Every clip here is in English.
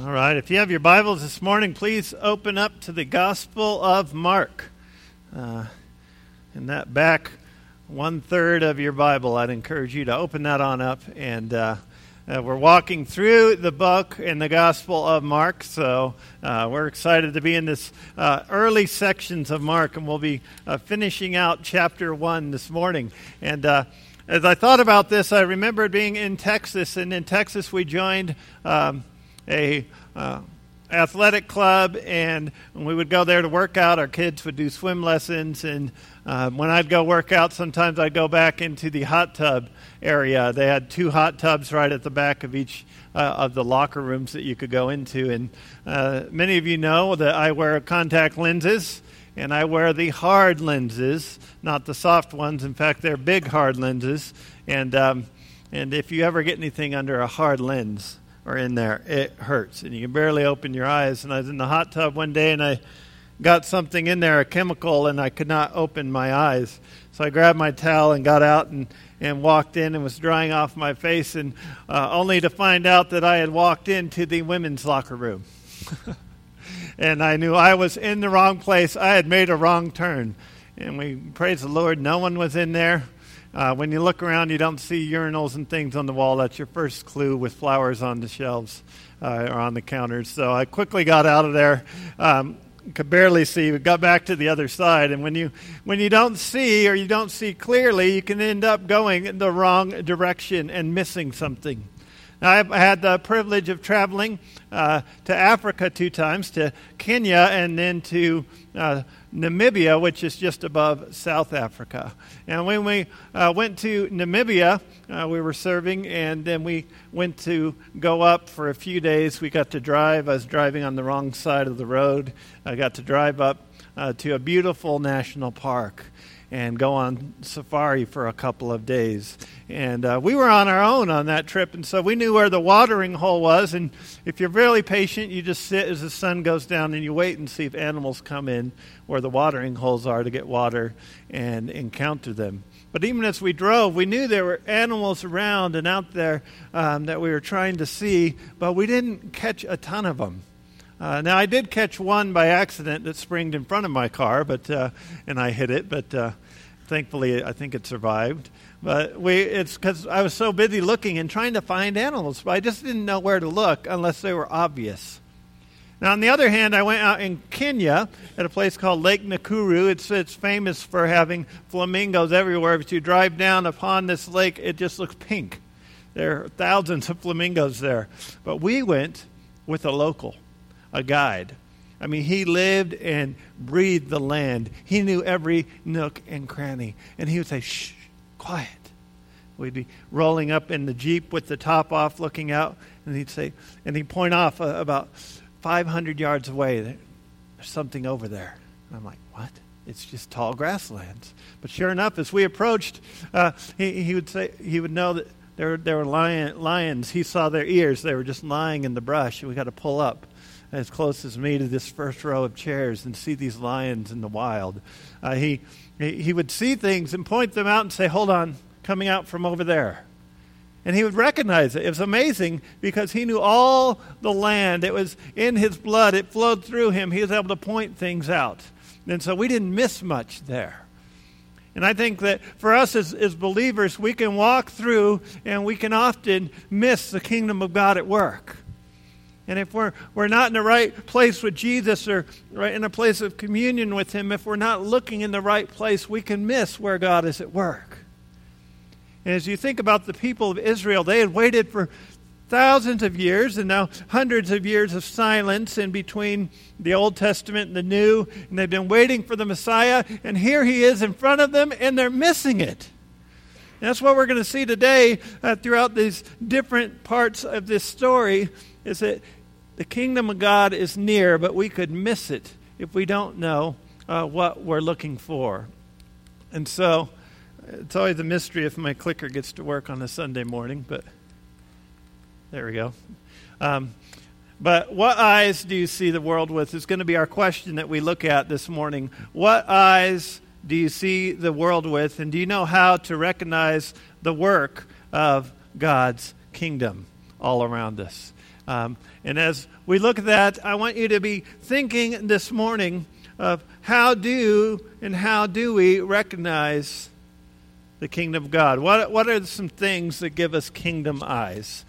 All right, if you have your Bibles this morning, please open up to the Gospel of Mark. Uh, in that back one third of your Bible, I'd encourage you to open that on up. And uh, uh, we're walking through the book in the Gospel of Mark, so uh, we're excited to be in this uh, early sections of Mark, and we'll be uh, finishing out chapter one this morning. And as I thought about this, I remembered being in Texas, and in Texas we joined. Um, a uh, athletic club, and we would go there to work out, our kids would do swim lessons. And uh, when I'd go work out, sometimes I'd go back into the hot tub area. They had two hot tubs right at the back of each uh, of the locker rooms that you could go into. And uh, many of you know that I wear contact lenses. And I wear the hard lenses, not the soft ones. In fact, they're big hard lenses. And um, and if you ever get anything under a hard lens, or in there, it hurts. And you can barely open your eyes. And I was in the hot tub one day and I got something in there, a chemical, and I could not open my eyes. So I grabbed my towel and got out and, and walked in and was drying off my face, and uh, only to find out that I had walked into the women's locker room. and I knew I was in the wrong place. I had made a wrong turn. And we praise the Lord, no one was in there. Uh, when you look around, you don't see urinals and things on the wall. That's your first clue with flowers on the shelves uh, or on the counters. So I quickly got out of there. Um, could barely see. We got back to the other side, and when you when you don't see or you don't see clearly, you can end up going in the wrong direction and missing something. Now, I've had the privilege of traveling uh, to Africa two times, to Kenya, and then to uh, Namibia, which is just above South Africa. And when we uh, went to Namibia, uh, we were serving, and then we went to go up for a few days. We got to drive. I was driving on the wrong side of the road. I got to drive up uh, to a beautiful national park and go on safari for a couple of days. And uh, we were on our own on that trip, and so we knew where the watering hole was. And if you're really patient, you just sit as the sun goes down and you wait and see if animals come in where the watering holes are to get water and encounter them. But even as we drove, we knew there were animals around and out there um, that we were trying to see, but we didn't catch a ton of them. Uh, now I did catch one by accident that springed in front of my car, but uh, and I hit it, but uh, thankfully I think it survived. But we it's because I was so busy looking and trying to find animals, but I just didn't know where to look unless they were obvious. Now, on the other hand, I went out in Kenya at a place called Lake Nakuru. It's, it's famous for having flamingos everywhere. If you drive down upon this lake, it just looks pink. There are thousands of flamingos there. But we went with a local a guide. I mean, he lived and breathed the land. He knew every nook and cranny. And he would say, shh, quiet. We'd be rolling up in the Jeep with the top off, looking out, and he'd say, and he'd point off uh, about 500 yards away, there's something over there. And I'm like, what? It's just tall grasslands. But sure enough, as we approached, uh, he, he would say, he would know that there, there were lion, lions. He saw their ears. They were just lying in the brush. We got to pull up as close as me to this first row of chairs and see these lions in the wild. Uh, he, he would see things and point them out and say, Hold on, coming out from over there. And he would recognize it. It was amazing because he knew all the land. It was in his blood, it flowed through him. He was able to point things out. And so we didn't miss much there. And I think that for us as, as believers, we can walk through and we can often miss the kingdom of God at work. And if we're, we're not in the right place with Jesus or right in a place of communion with Him, if we're not looking in the right place, we can miss where God is at work. And as you think about the people of Israel, they had waited for thousands of years and now hundreds of years of silence in between the Old Testament and the New, and they've been waiting for the Messiah, and here He is in front of them, and they're missing it. And that's what we're going to see today uh, throughout these different parts of this story is that the kingdom of God is near, but we could miss it if we don't know uh, what we're looking for. And so it's always a mystery if my clicker gets to work on a Sunday morning, but there we go. Um, but what eyes do you see the world with is going to be our question that we look at this morning. What eyes do you see the world with, and do you know how to recognize the work of God's kingdom? all around us. Um, and as we look at that, I want you to be thinking this morning of how do and how do we recognize the kingdom of God? What, what are some things that give us kingdom eyes?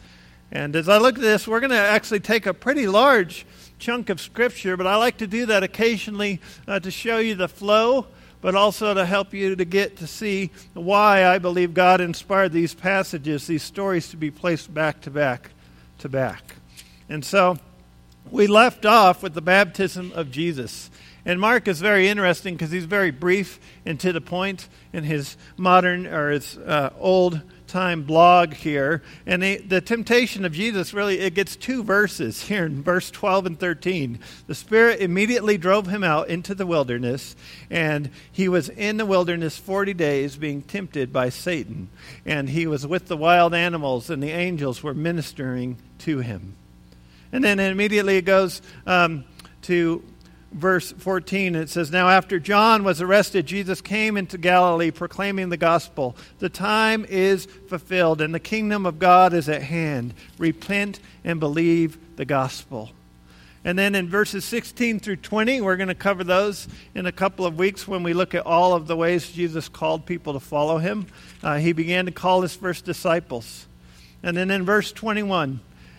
And as I look at this, we're going to actually take a pretty large chunk of Scripture, but I like to do that occasionally uh, to show you the flow, but also to help you to get to see why I believe God inspired these passages, these stories to be placed back to back to back. And so we left off with the baptism of Jesus. And Mark is very interesting because he's very brief and to the point in his modern or his uh, old time blog here. And the, the temptation of Jesus really, it gets two verses here in verse 12 and 13. The Spirit immediately drove him out into the wilderness, and he was in the wilderness 40 days being tempted by Satan. And he was with the wild animals, and the angels were ministering to him. And then immediately it goes um, to verse 14, it says, Now after John was arrested, Jesus came into Galilee proclaiming the gospel. The time is fulfilled, and the kingdom of God is at hand. Repent and believe the gospel. And then in verses 16 through 20, we're going to cover those in a couple of weeks when we look at all of the ways Jesus called people to follow him. Uh, he began to call his first disciples. And then in verse 21,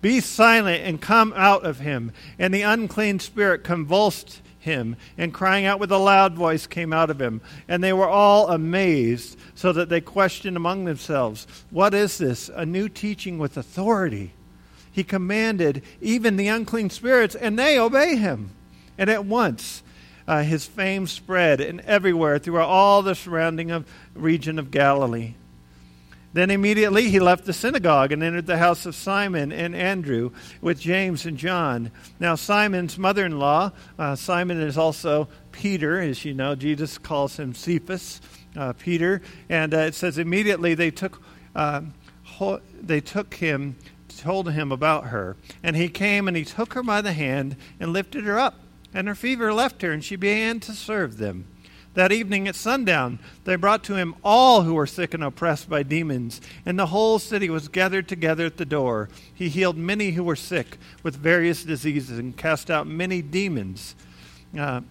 Be silent and come out of him. And the unclean spirit convulsed him, and crying out with a loud voice came out of him. And they were all amazed, so that they questioned among themselves, What is this? A new teaching with authority. He commanded even the unclean spirits, and they obey him. And at once uh, his fame spread and everywhere throughout all the surrounding of, region of Galilee. Then immediately he left the synagogue and entered the house of Simon and Andrew with James and John. Now, Simon's mother in law, uh, Simon is also Peter, as you know, Jesus calls him Cephas, uh, Peter. And uh, it says, immediately they took, uh, ho- they took him, told him about her. And he came and he took her by the hand and lifted her up. And her fever left her, and she began to serve them. That evening at sundown, they brought to him all who were sick and oppressed by demons, and the whole city was gathered together at the door. He healed many who were sick with various diseases and cast out many demons. Uh,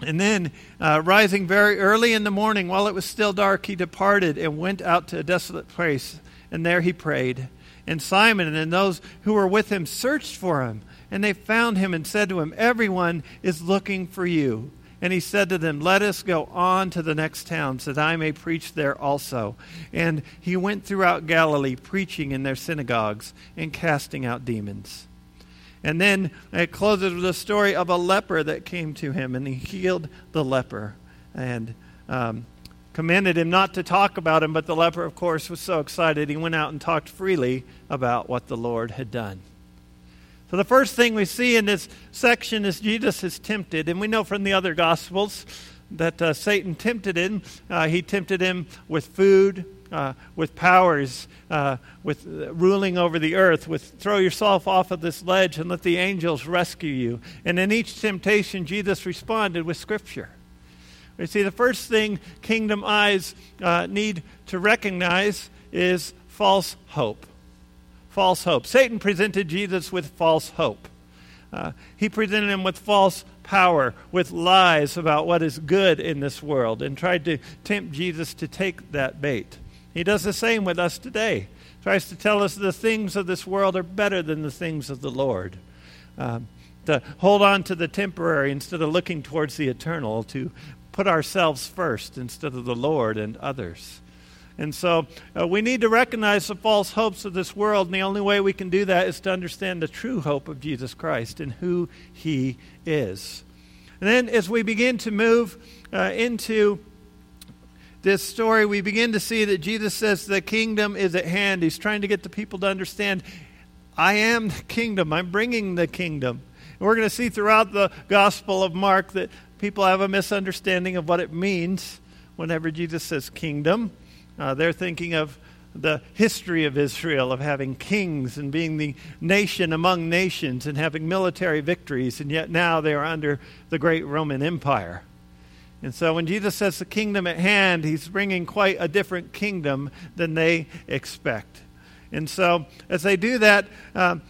and then, uh, rising very early in the morning, while it was still dark, he departed and went out to a desolate place, and there he prayed. And Simon and those who were with him searched for him, and they found him and said to him, Everyone is looking for you. And he said to them, Let us go on to the next towns, that I may preach there also. And he went throughout Galilee, preaching in their synagogues and casting out demons. And then it closes with a story of a leper that came to him, and he healed the leper and um, commanded him not to talk about him. But the leper, of course, was so excited, he went out and talked freely about what the Lord had done. So, the first thing we see in this section is Jesus is tempted. And we know from the other Gospels that uh, Satan tempted him. Uh, he tempted him with food, uh, with powers, uh, with uh, ruling over the earth, with throw yourself off of this ledge and let the angels rescue you. And in each temptation, Jesus responded with Scripture. You see, the first thing kingdom eyes uh, need to recognize is false hope false hope. Satan presented Jesus with false hope. Uh, he presented him with false power, with lies about what is good in this world, and tried to tempt Jesus to take that bait. He does the same with us today. Tries to tell us the things of this world are better than the things of the Lord. Uh, to hold on to the temporary instead of looking towards the eternal, to put ourselves first instead of the Lord and others. And so uh, we need to recognize the false hopes of this world, and the only way we can do that is to understand the true hope of Jesus Christ and who he is. And then as we begin to move uh, into this story, we begin to see that Jesus says the kingdom is at hand. He's trying to get the people to understand I am the kingdom. I'm bringing the kingdom. And we're going to see throughout the Gospel of Mark that people have a misunderstanding of what it means whenever Jesus says kingdom. Uh, they're thinking of the history of Israel, of having kings and being the nation among nations and having military victories, and yet now they are under the great Roman Empire. And so when Jesus says the kingdom at hand, he's bringing quite a different kingdom than they expect. And so as they do that, um,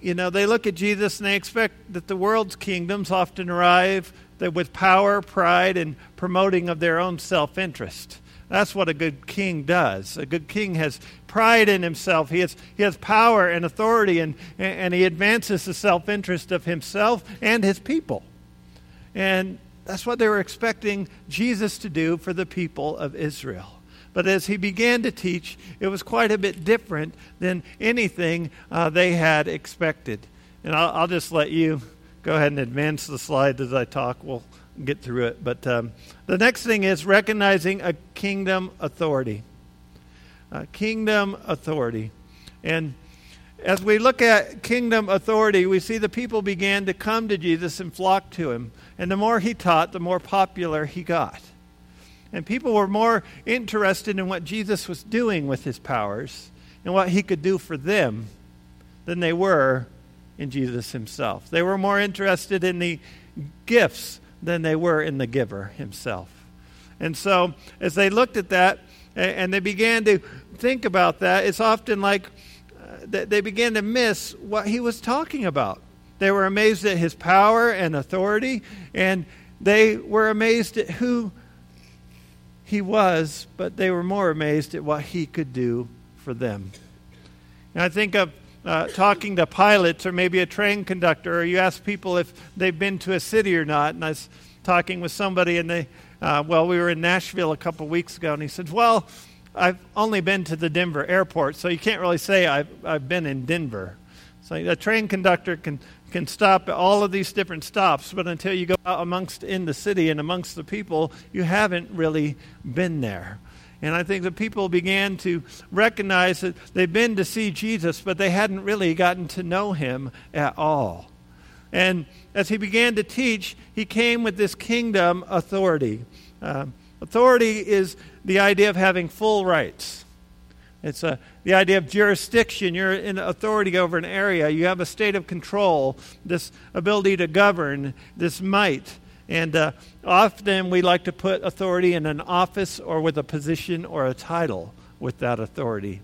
you know, they look at Jesus and they expect that the world's kingdoms often arrive with power, pride, and promoting of their own self interest. That's what a good king does. A good king has pride in himself. He has, he has power and authority, and, and he advances the self interest of himself and his people. And that's what they were expecting Jesus to do for the people of Israel. But as he began to teach, it was quite a bit different than anything uh, they had expected. And I'll, I'll, just let you go ahead and advance the slide as I talk. We'll get through it. But um, the next thing is recognizing a kingdom authority. Kingdom authority. And as we look at kingdom authority, we see the people began to come to Jesus and flock to him. And the more he taught, the more popular he got. And people were more interested in what Jesus was doing with his powers and what he could do for them than they were in Jesus himself. They were more interested in the gifts than they were in the giver himself. And so, as they looked at that and they began to think about that, it's often like uh, they began to miss what he was talking about. They were amazed at his power and authority, and they were amazed at who he was, but they were more amazed at what he could do for them. And I think of uh, talking to pilots or maybe a train conductor, or you ask people if they've been to a city or not. And I was talking with somebody, and they, uh, well, we were in Nashville a couple weeks ago, and he said, Well, I've only been to the Denver airport, so you can't really say I've, I've been in Denver. So a train conductor can can stop at all of these different stops, but until you go out amongst in the city and amongst the people, you haven't really been there. And I think the people began to recognize that they've been to see Jesus, but they hadn't really gotten to know him at all. And as he began to teach, he came with this kingdom authority. Uh, authority is the idea of having full rights. It's a, the idea of jurisdiction. You're in authority over an area. You have a state of control, this ability to govern, this might. And uh, often we like to put authority in an office or with a position or a title with that authority.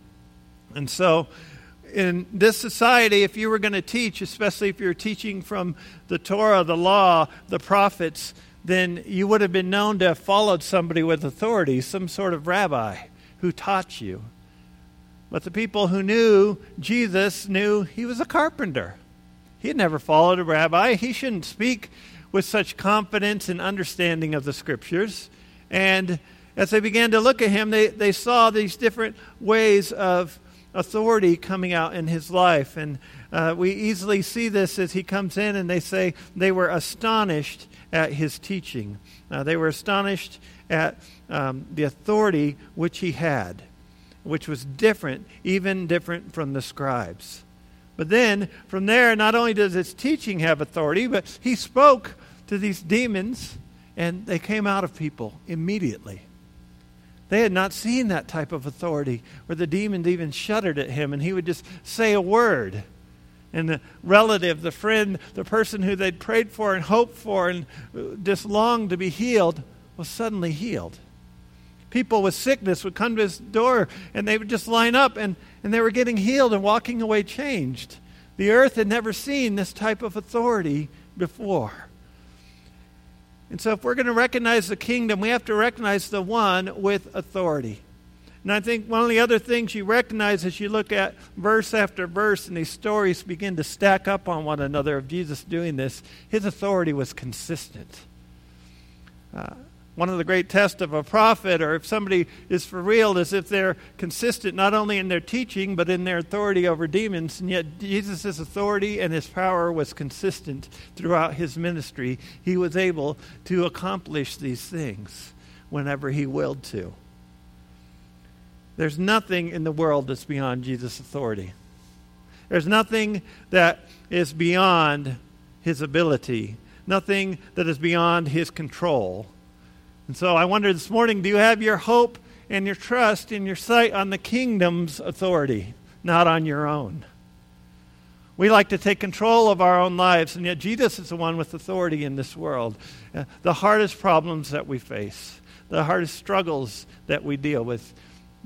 And so, in this society, if you were going to teach, especially if you're teaching from the Torah, the law, the prophets, then you would have been known to have followed somebody with authority, some sort of rabbi who taught you. But the people who knew Jesus knew he was a carpenter. He had never followed a rabbi. He shouldn't speak with such confidence and understanding of the scriptures. And as they began to look at him, they, they saw these different ways of authority coming out in his life. And uh, we easily see this as he comes in and they say they were astonished at his teaching. Uh, they were astonished at um, the authority which he had which was different, even different from the scribes. But then, from there, not only does his teaching have authority, but he spoke to these demons, and they came out of people immediately. They had not seen that type of authority where the demons even shuddered at him, and he would just say a word. And the relative, the friend, the person who they'd prayed for and hoped for and just longed to be healed was suddenly healed people with sickness would come to his door and they would just line up and, and they were getting healed and walking away changed. The earth had never seen this type of authority before. And so, if we're going to recognize the kingdom, we have to recognize the one with authority. And I think one of the other things you recognize as you look at verse after verse and these stories begin to stack up on one another of Jesus doing this, his authority was consistent. Uh, one of the great tests of a prophet or if somebody is for real is if they're consistent not only in their teaching but in their authority over demons. And yet, Jesus' authority and his power was consistent throughout his ministry. He was able to accomplish these things whenever he willed to. There's nothing in the world that's beyond Jesus' authority. There's nothing that is beyond his ability, nothing that is beyond his control. And so I wonder this morning do you have your hope and your trust and your sight on the kingdom's authority, not on your own? We like to take control of our own lives, and yet Jesus is the one with authority in this world. Uh, the hardest problems that we face, the hardest struggles that we deal with,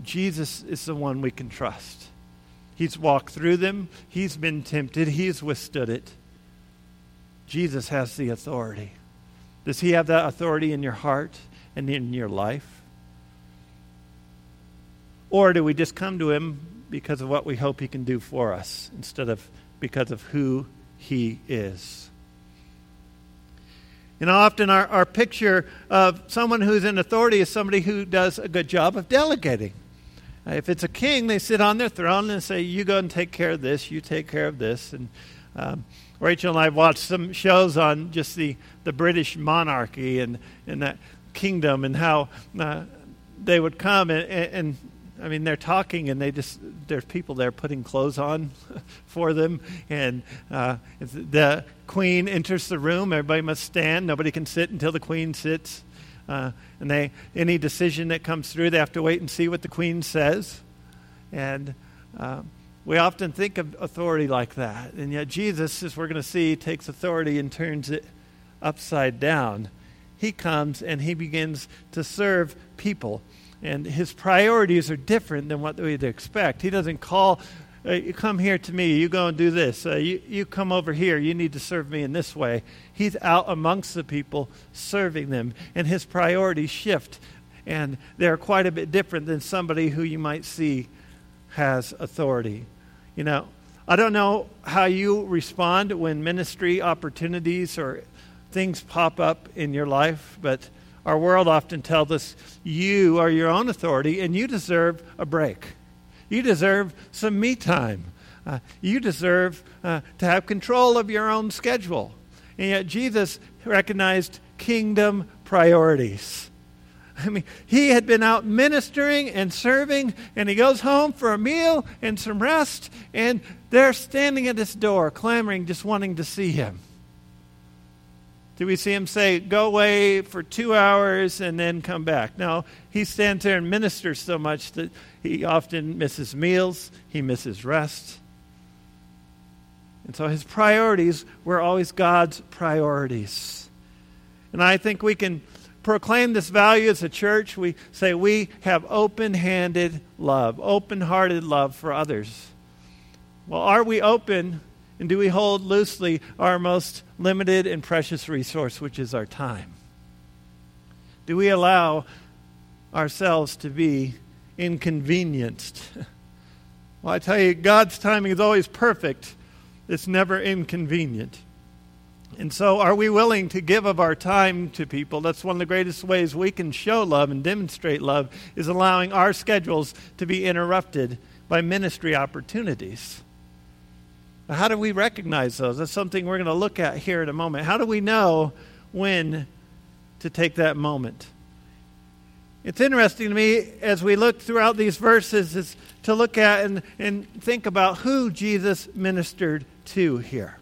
Jesus is the one we can trust. He's walked through them, He's been tempted, He's withstood it. Jesus has the authority. Does He have that authority in your heart and in your life? Or do we just come to Him because of what we hope He can do for us instead of because of who He is? You know, often our, our picture of someone who's in authority is somebody who does a good job of delegating. Uh, if it's a king, they sit on their throne and say, You go and take care of this, you take care of this. And um, Rachel and I watched some shows on just the, the British monarchy and, and that kingdom and how uh, they would come and, and I mean, they're talking, and they just there's people there putting clothes on for them, and uh, the queen enters the room. Everybody must stand. Nobody can sit until the queen sits. Uh, and they any decision that comes through, they have to wait and see what the queen says. And uh, we often think of authority like that, and yet Jesus, as we're going to see, takes authority and turns it upside down. He comes and he begins to serve people and his priorities are different than what we'd expect. He doesn't call, uh, you come here to me, you go and do this. Uh, you, you come over here, you need to serve me in this way. He's out amongst the people serving them, and his priorities shift. And they're quite a bit different than somebody who you might see has authority. You know, I don't know how you respond when ministry opportunities or things pop up in your life, but our world often tells us you are your own authority and you deserve a break. You deserve some me time. Uh, you deserve uh, to have control of your own schedule. And yet, Jesus recognized kingdom priorities. I mean, he had been out ministering and serving, and he goes home for a meal and some rest, and they're standing at his door, clamoring, just wanting to see him. Do we see him say, go away for two hours and then come back? No, he stands there and ministers so much that he often misses meals, he misses rest. And so his priorities were always God's priorities. And I think we can proclaim this value as a church. We say we have open handed love, open hearted love for others. Well, are we open and do we hold loosely our most limited and precious resource, which is our time? Do we allow ourselves to be inconvenienced? well, I tell you, God's timing is always perfect, it's never inconvenient. And so, are we willing to give of our time to people? That's one of the greatest ways we can show love and demonstrate love, is allowing our schedules to be interrupted by ministry opportunities. How do we recognize those? That's something we're going to look at here in a moment. How do we know when to take that moment? It's interesting to me as we look throughout these verses is to look at and, and think about who Jesus ministered to here.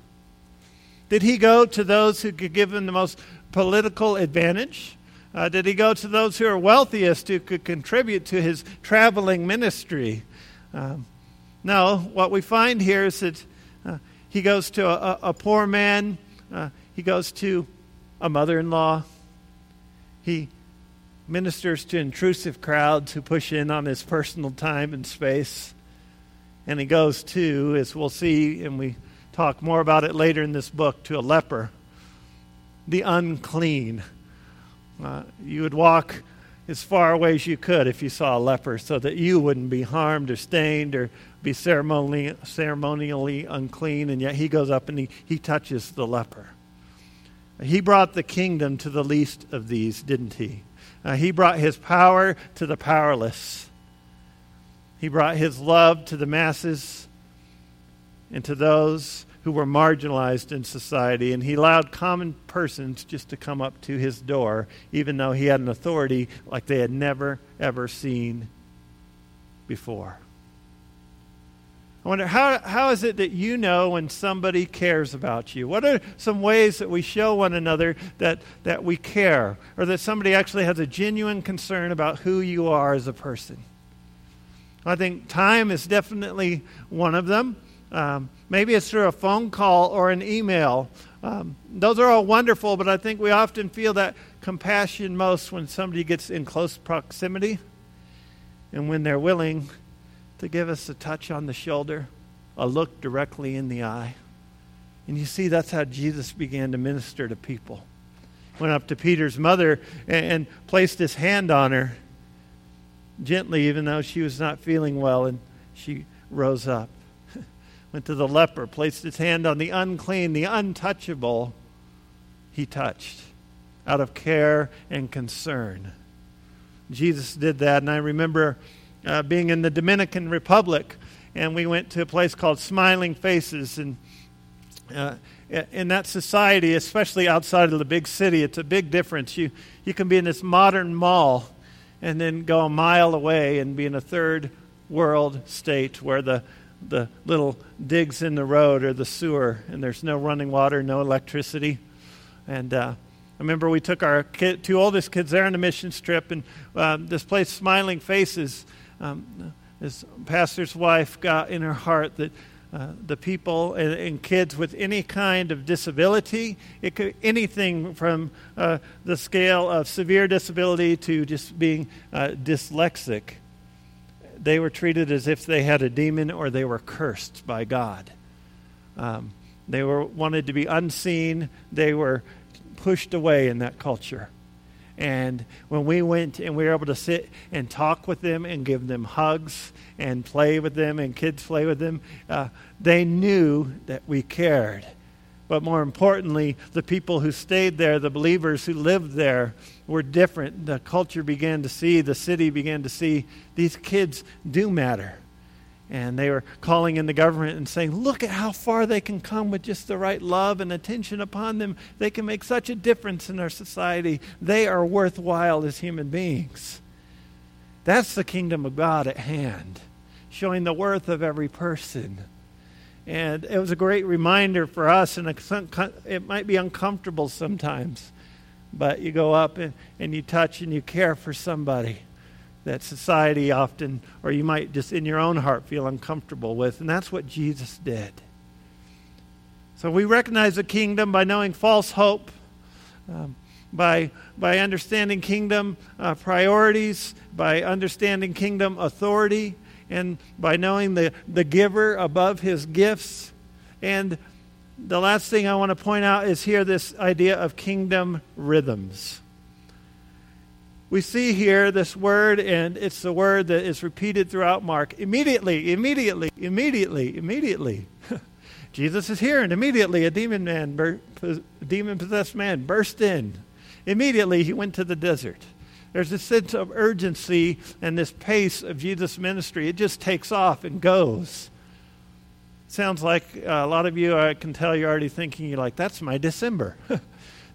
Did he go to those who could give him the most political advantage? Uh, did he go to those who are wealthiest who could contribute to his traveling ministry? Um, no, what we find here is that he goes to a, a poor man. Uh, he goes to a mother in law. He ministers to intrusive crowds who push in on his personal time and space. And he goes to, as we'll see, and we talk more about it later in this book, to a leper, the unclean. Uh, you would walk as far away as you could if you saw a leper so that you wouldn't be harmed or stained or be ceremonially, ceremonially unclean, and yet he goes up and he, he touches the leper. He brought the kingdom to the least of these, didn't he? Uh, he brought his power to the powerless. He brought his love to the masses and to those who were marginalized in society. And he allowed common persons just to come up to his door, even though he had an authority like they had never, ever seen before. I wonder how, how is it that you know when somebody cares about you? What are some ways that we show one another that, that we care or that somebody actually has a genuine concern about who you are as a person? I think time is definitely one of them. Um, maybe it's through a phone call or an email. Um, those are all wonderful, but I think we often feel that compassion most when somebody gets in close proximity and when they're willing to give us a touch on the shoulder, a look directly in the eye. And you see, that's how Jesus began to minister to people. Went up to Peter's mother and, placed his hand on her gently, even though she was not feeling well, and she rose up. Went to the leper, placed his hand on the unclean, the untouchable. He touched out of care and concern. Jesus did that, and I remember uh, being in the Dominican Republic, and we went to a place called Smiling Faces. And uh, in that society, especially outside of the big city, it's a big difference. You, you can be in this modern mall and then go a mile away and be in a third world state where the, the little digs in the road or the sewer, and there's no running water, no electricity. And uh, I remember we took our kid, two oldest kids there on a mission trip, and uh, this place, Smiling Faces, um, his pastor's wife got in her heart that uh, the people and, and, kids with any kind of disability, it could, anything from uh, the scale of severe disability to just being uh, dyslexic, they were treated as if they had a demon or they were cursed by God. Um, they were wanted to be unseen. They were pushed away in that culture. And when we went and we were able to sit and talk with them and give them hugs and play with them and kids play with them, uh, they knew that we cared. But more importantly, the people who stayed there, the believers who lived there, were different. The culture began to see, the city began to see, these kids do matter. And they were calling in the government and saying, Look at how far they can come with just the right love and attention upon them. They can make such a difference in our society. They are worthwhile as human beings. That's the kingdom of God at hand, showing the worth of every person. And it was a great reminder for us, and it might be uncomfortable sometimes, but you go up and, and you touch and you care for somebody that society often, or you might just in your own heart feel uncomfortable with. And that's what Jesus did. So we recognize the kingdom by knowing false hope, um, by, by understanding kingdom uh, priorities, by understanding kingdom authority, and by knowing the, the giver above his gifts. And the last thing I want to point out is here this idea of kingdom rhythms we see here this word, and it's the word that is repeated throughout Mark. Immediately, immediately, immediately, immediately. Jesus is here, and immediately a demon man, demon possessed man, burst in. Immediately he went to the desert. There's a sense of urgency and this pace of Jesus' ministry. It just takes off and goes. Sounds like a lot of you, I can tell you're already thinking, you're like, that's my December.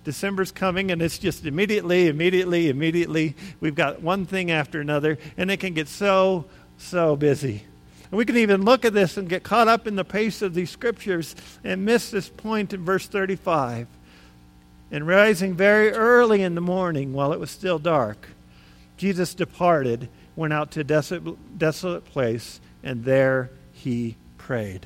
December's coming, and it's just immediately, immediately, immediately. We've got one thing after another, and it can get so, so busy. And we can even look at this and get caught up in the pace of these scriptures and miss this point in verse 35. And rising very early in the morning while it was still dark, Jesus departed, went out to a desolate, desolate place, and there he prayed.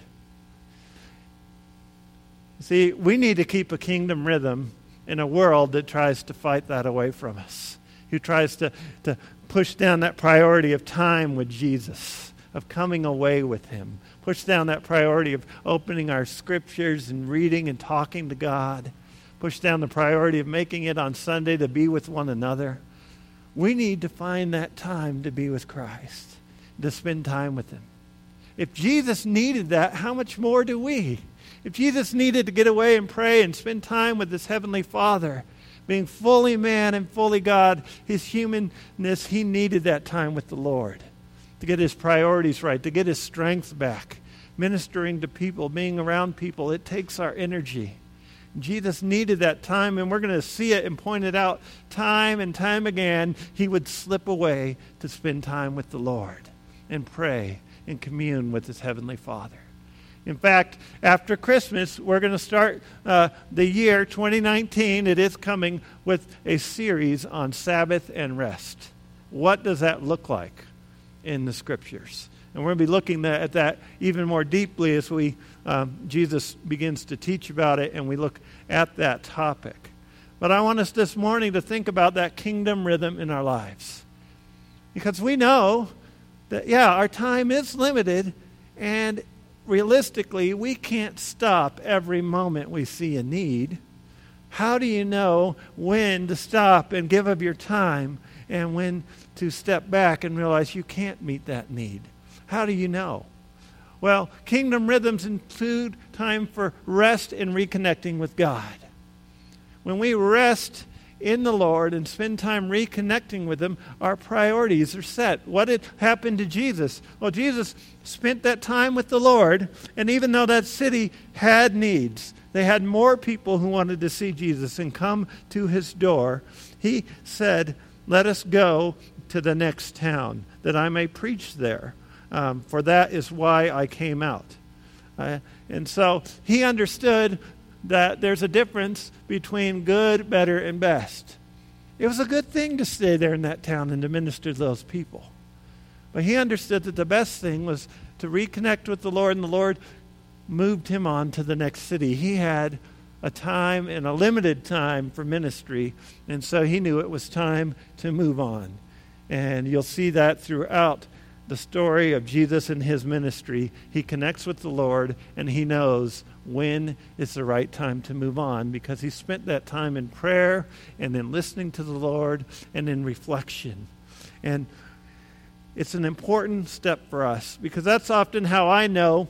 See, we need to keep a kingdom rhythm in a world that tries to fight that away from us, who tries to, to push down that priority of time with Jesus, of coming away with Him, push down that priority of opening our scriptures and reading and talking to God, push down the priority of making it on Sunday to be with one another. We need to find that time to be with Christ, to spend time with Him. If Jesus needed that, how much more do we? If Jesus needed to get away and pray and spend time with his heavenly Father, being fully man and fully God, his humanness, he needed that time with the Lord to get his priorities right, to get his strength back. Ministering to people, being around people, it takes our energy. Jesus needed that time, and we're going to see it and point it out time and time again. He would slip away to spend time with the Lord and pray and commune with his heavenly Father. In fact, after Christmas, we're going to start uh, the year 2019. It is coming with a series on Sabbath and rest. What does that look like in the scriptures? And we're going to be looking at that even more deeply as we um, Jesus begins to teach about it and we look at that topic. But I want us this morning to think about that kingdom rhythm in our lives. Because we know that, yeah, our time is limited, and realistically, we can't stop every moment we see a need. How do you know when to stop and give of your time and when to step back and realize you can't meet that need? How do you know? Well, kingdom rhythms include time for rest and reconnecting with God. When we rest in the Lord and spend time reconnecting with Him, our priorities are set. What had happened to Jesus? Well, Jesus spent that time with the Lord, and even though that city had needs, they had more people who wanted to see Jesus and come to His door, He said, Let us go to the next town that I may preach there um, for that is why I came out. Uh, and so he understood that there's a difference between good, better, and best. It was a good thing to stay there in that town and to minister to those people. But he understood that the best thing was to reconnect with the Lord, and the Lord moved him on to the next city. He had a time and a limited time for ministry, and so he knew it was time to move on. And you'll see that throughout the story of Jesus and his ministry, he connects with the Lord and he knows when it's the right time to move on because he spent that time in prayer and in listening to the Lord and in reflection. And it's an important step for us because that's often how I know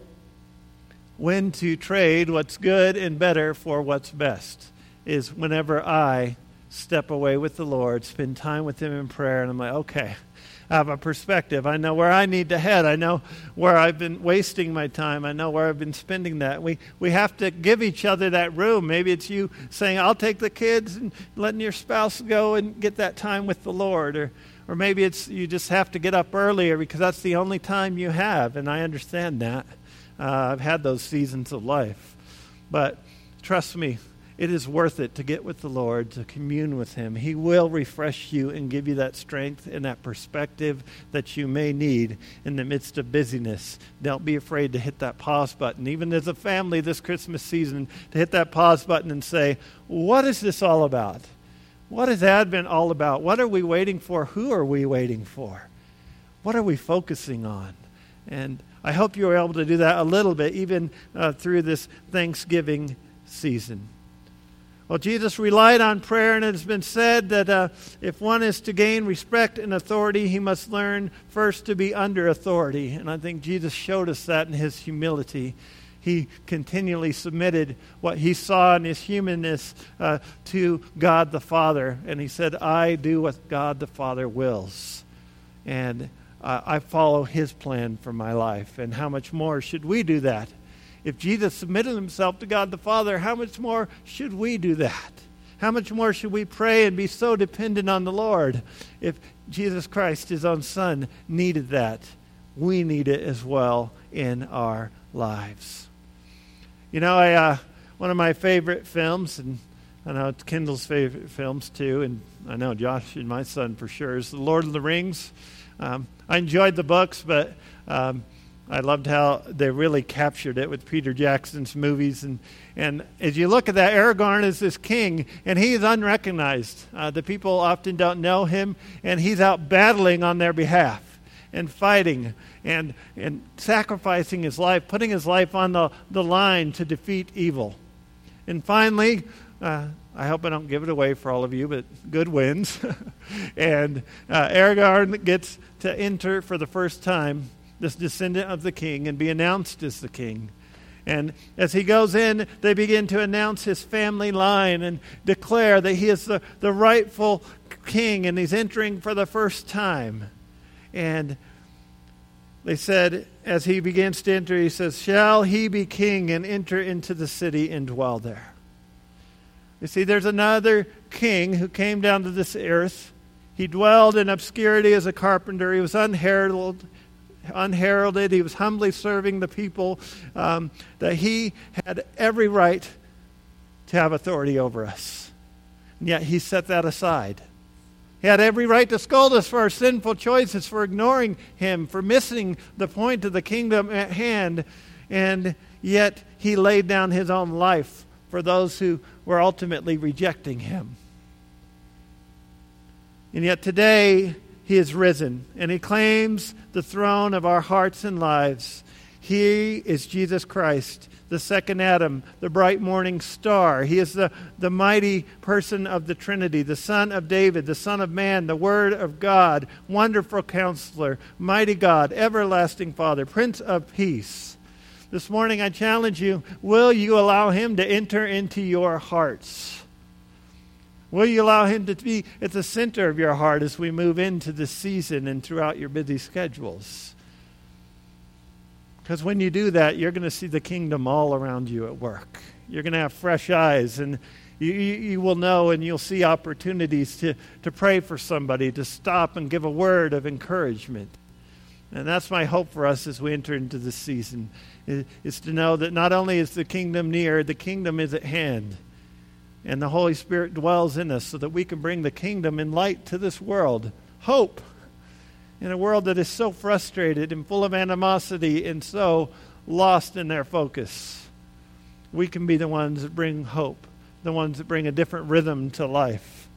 when to trade what's good and better for what's best is whenever I step away with the Lord, spend time with him in prayer and I'm like, okay, have a perspective. I know where I need to head. I know where I've been wasting my time. I know where I've been spending that. We, we have to give each other that room. Maybe it's you saying, I'll take the kids and letting your spouse go and get that time with the Lord. Or, or maybe it's you just have to get up earlier because that's the only time you have. And I understand that. Uh, I've had those seasons of life. But trust me, it is worth it to get with the Lord, to commune with Him. He will refresh you and give you that strength and that perspective that you may need in the midst of busyness. Don't be afraid to hit that pause button, even as a family this Christmas season, to hit that pause button and say, What is this all about? What is Advent all about? What are we waiting for? Who are we waiting for? What are we focusing on? And I hope you were able to do that a little bit, even uh, through this Thanksgiving season. Well, Jesus relied on prayer, and it has been said that uh, if one is to gain respect and authority, he must learn first to be under authority. And I think Jesus showed us that in his humility. He continually submitted what he saw in his humanness uh, to God the Father. And he said, I do what God the Father wills. And uh, I follow his plan for my life. And how much more should we do that? If Jesus submitted himself to God the Father, how much more should we do that? How much more should we pray and be so dependent on the Lord? If Jesus Christ, his own Son, needed that, we need it as well in our lives. You know, I, uh, one of my favorite films, and I know it's Kendall's favorite films too, and I know Josh and my son for sure, is The Lord of the Rings. Um, I enjoyed the books, but um, I loved how they really captured it with Peter Jackson's movies. And, and as you look at that, Aragorn is this king, and he is unrecognized. Uh, the people often don't know him, and he's out battling on their behalf and fighting and, and sacrificing his life, putting his life on the, the line to defeat evil. And finally, uh, I hope I don't give it away for all of you, but good wins. and uh, Aragorn gets to enter for the first time this descendant of the king, and be announced as the king. And as he goes in, they begin to announce his family line and declare that he is the, the rightful king and he's entering for the first time. And they said, as he begins to enter, he says, Shall he be king and enter into the city and dwell there? You see, there's another king who came down to this earth. He dwelled in obscurity as a carpenter, he was unheralded unheralded. He was humbly serving the people. Um, that he had every right to have authority over us. And yet he set that aside. He had every right to scold us for our sinful choices, for ignoring him, for missing the point of the kingdom at hand. And yet he laid down his own life for those who were ultimately rejecting him. And yet today, he is risen, and he claims the throne of our hearts and lives. He is Jesus Christ, the second Adam, the bright morning star. He is the, the mighty person of the Trinity, the Son of David, the Son of Man, the Word of God, wonderful counselor, mighty God, everlasting Father, Prince of Peace. This morning I challenge you will you allow him to enter into your hearts? Will you allow him to be at the center of your heart as we move into this season and throughout your busy schedules? Because when you do that, you're going to see the kingdom all around you at work. You're going to have fresh eyes, and you, you, you, will know and you'll see opportunities to, to pray for somebody, to stop and give a word of encouragement. And that's my hope for us as we enter into this season, is, is to know that not only is the kingdom near, the kingdom is at hand. And the Holy Spirit dwells in us so that we can bring the kingdom and light to this world. Hope in a world that is so frustrated and full of animosity and so lost in their focus. We can be the ones that bring hope, the ones that bring a different rhythm to life.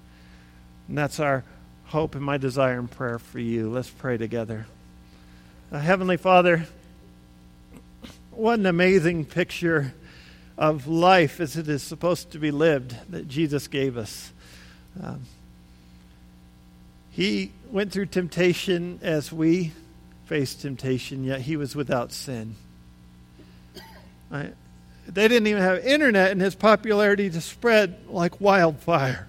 And that's our hope and my desire and prayer for you. Let's pray together. Uh, Heavenly Father, what an amazing picture of life as it is supposed to be lived that Jesus gave us. Um, he went through temptation as we face temptation, yet he was without sin. They didn't even have internet, and his popularity to spread like wildfire.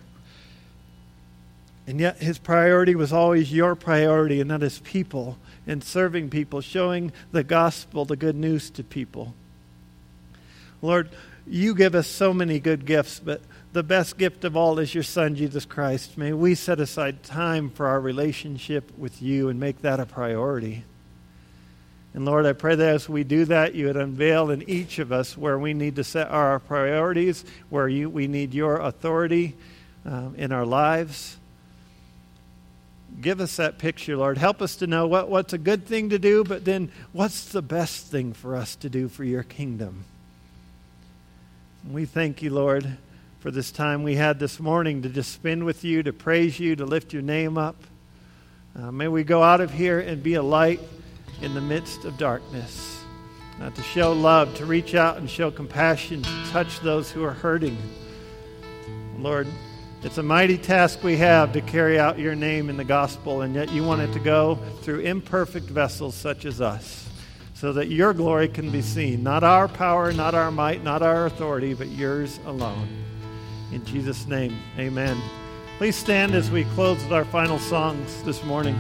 And yet his priority was always your priority, and that is people and serving people, showing the gospel, the good news to people. Lord, you give us so many good gifts, but the best gift of all is your Son, Jesus Christ. May we set aside time for our relationship with you and make that a priority. And Lord, I pray that as we do that, you would unveil in each of us where we need to set our priorities, where you, we need your authority um, in our lives. Give us that picture, Lord. Help us to know what, what's a good thing to do, but then what's the best thing for us to do for your kingdom. We thank you, Lord for this time we had this morning to just spend with you, to praise you, to lift your name up. Uh, may we go out of here and be a light in the midst of darkness, uh, to show love, to reach out and show compassion, to touch those who are hurting. Lord, it's a mighty task we have to carry out your name in the gospel, and yet you want it to go through imperfect vessels such as us, so that your glory can be seen. Not our power, not our might, not our authority, but yours alone. In Jesus' name, amen. Please stand as we close with our final songs this morning.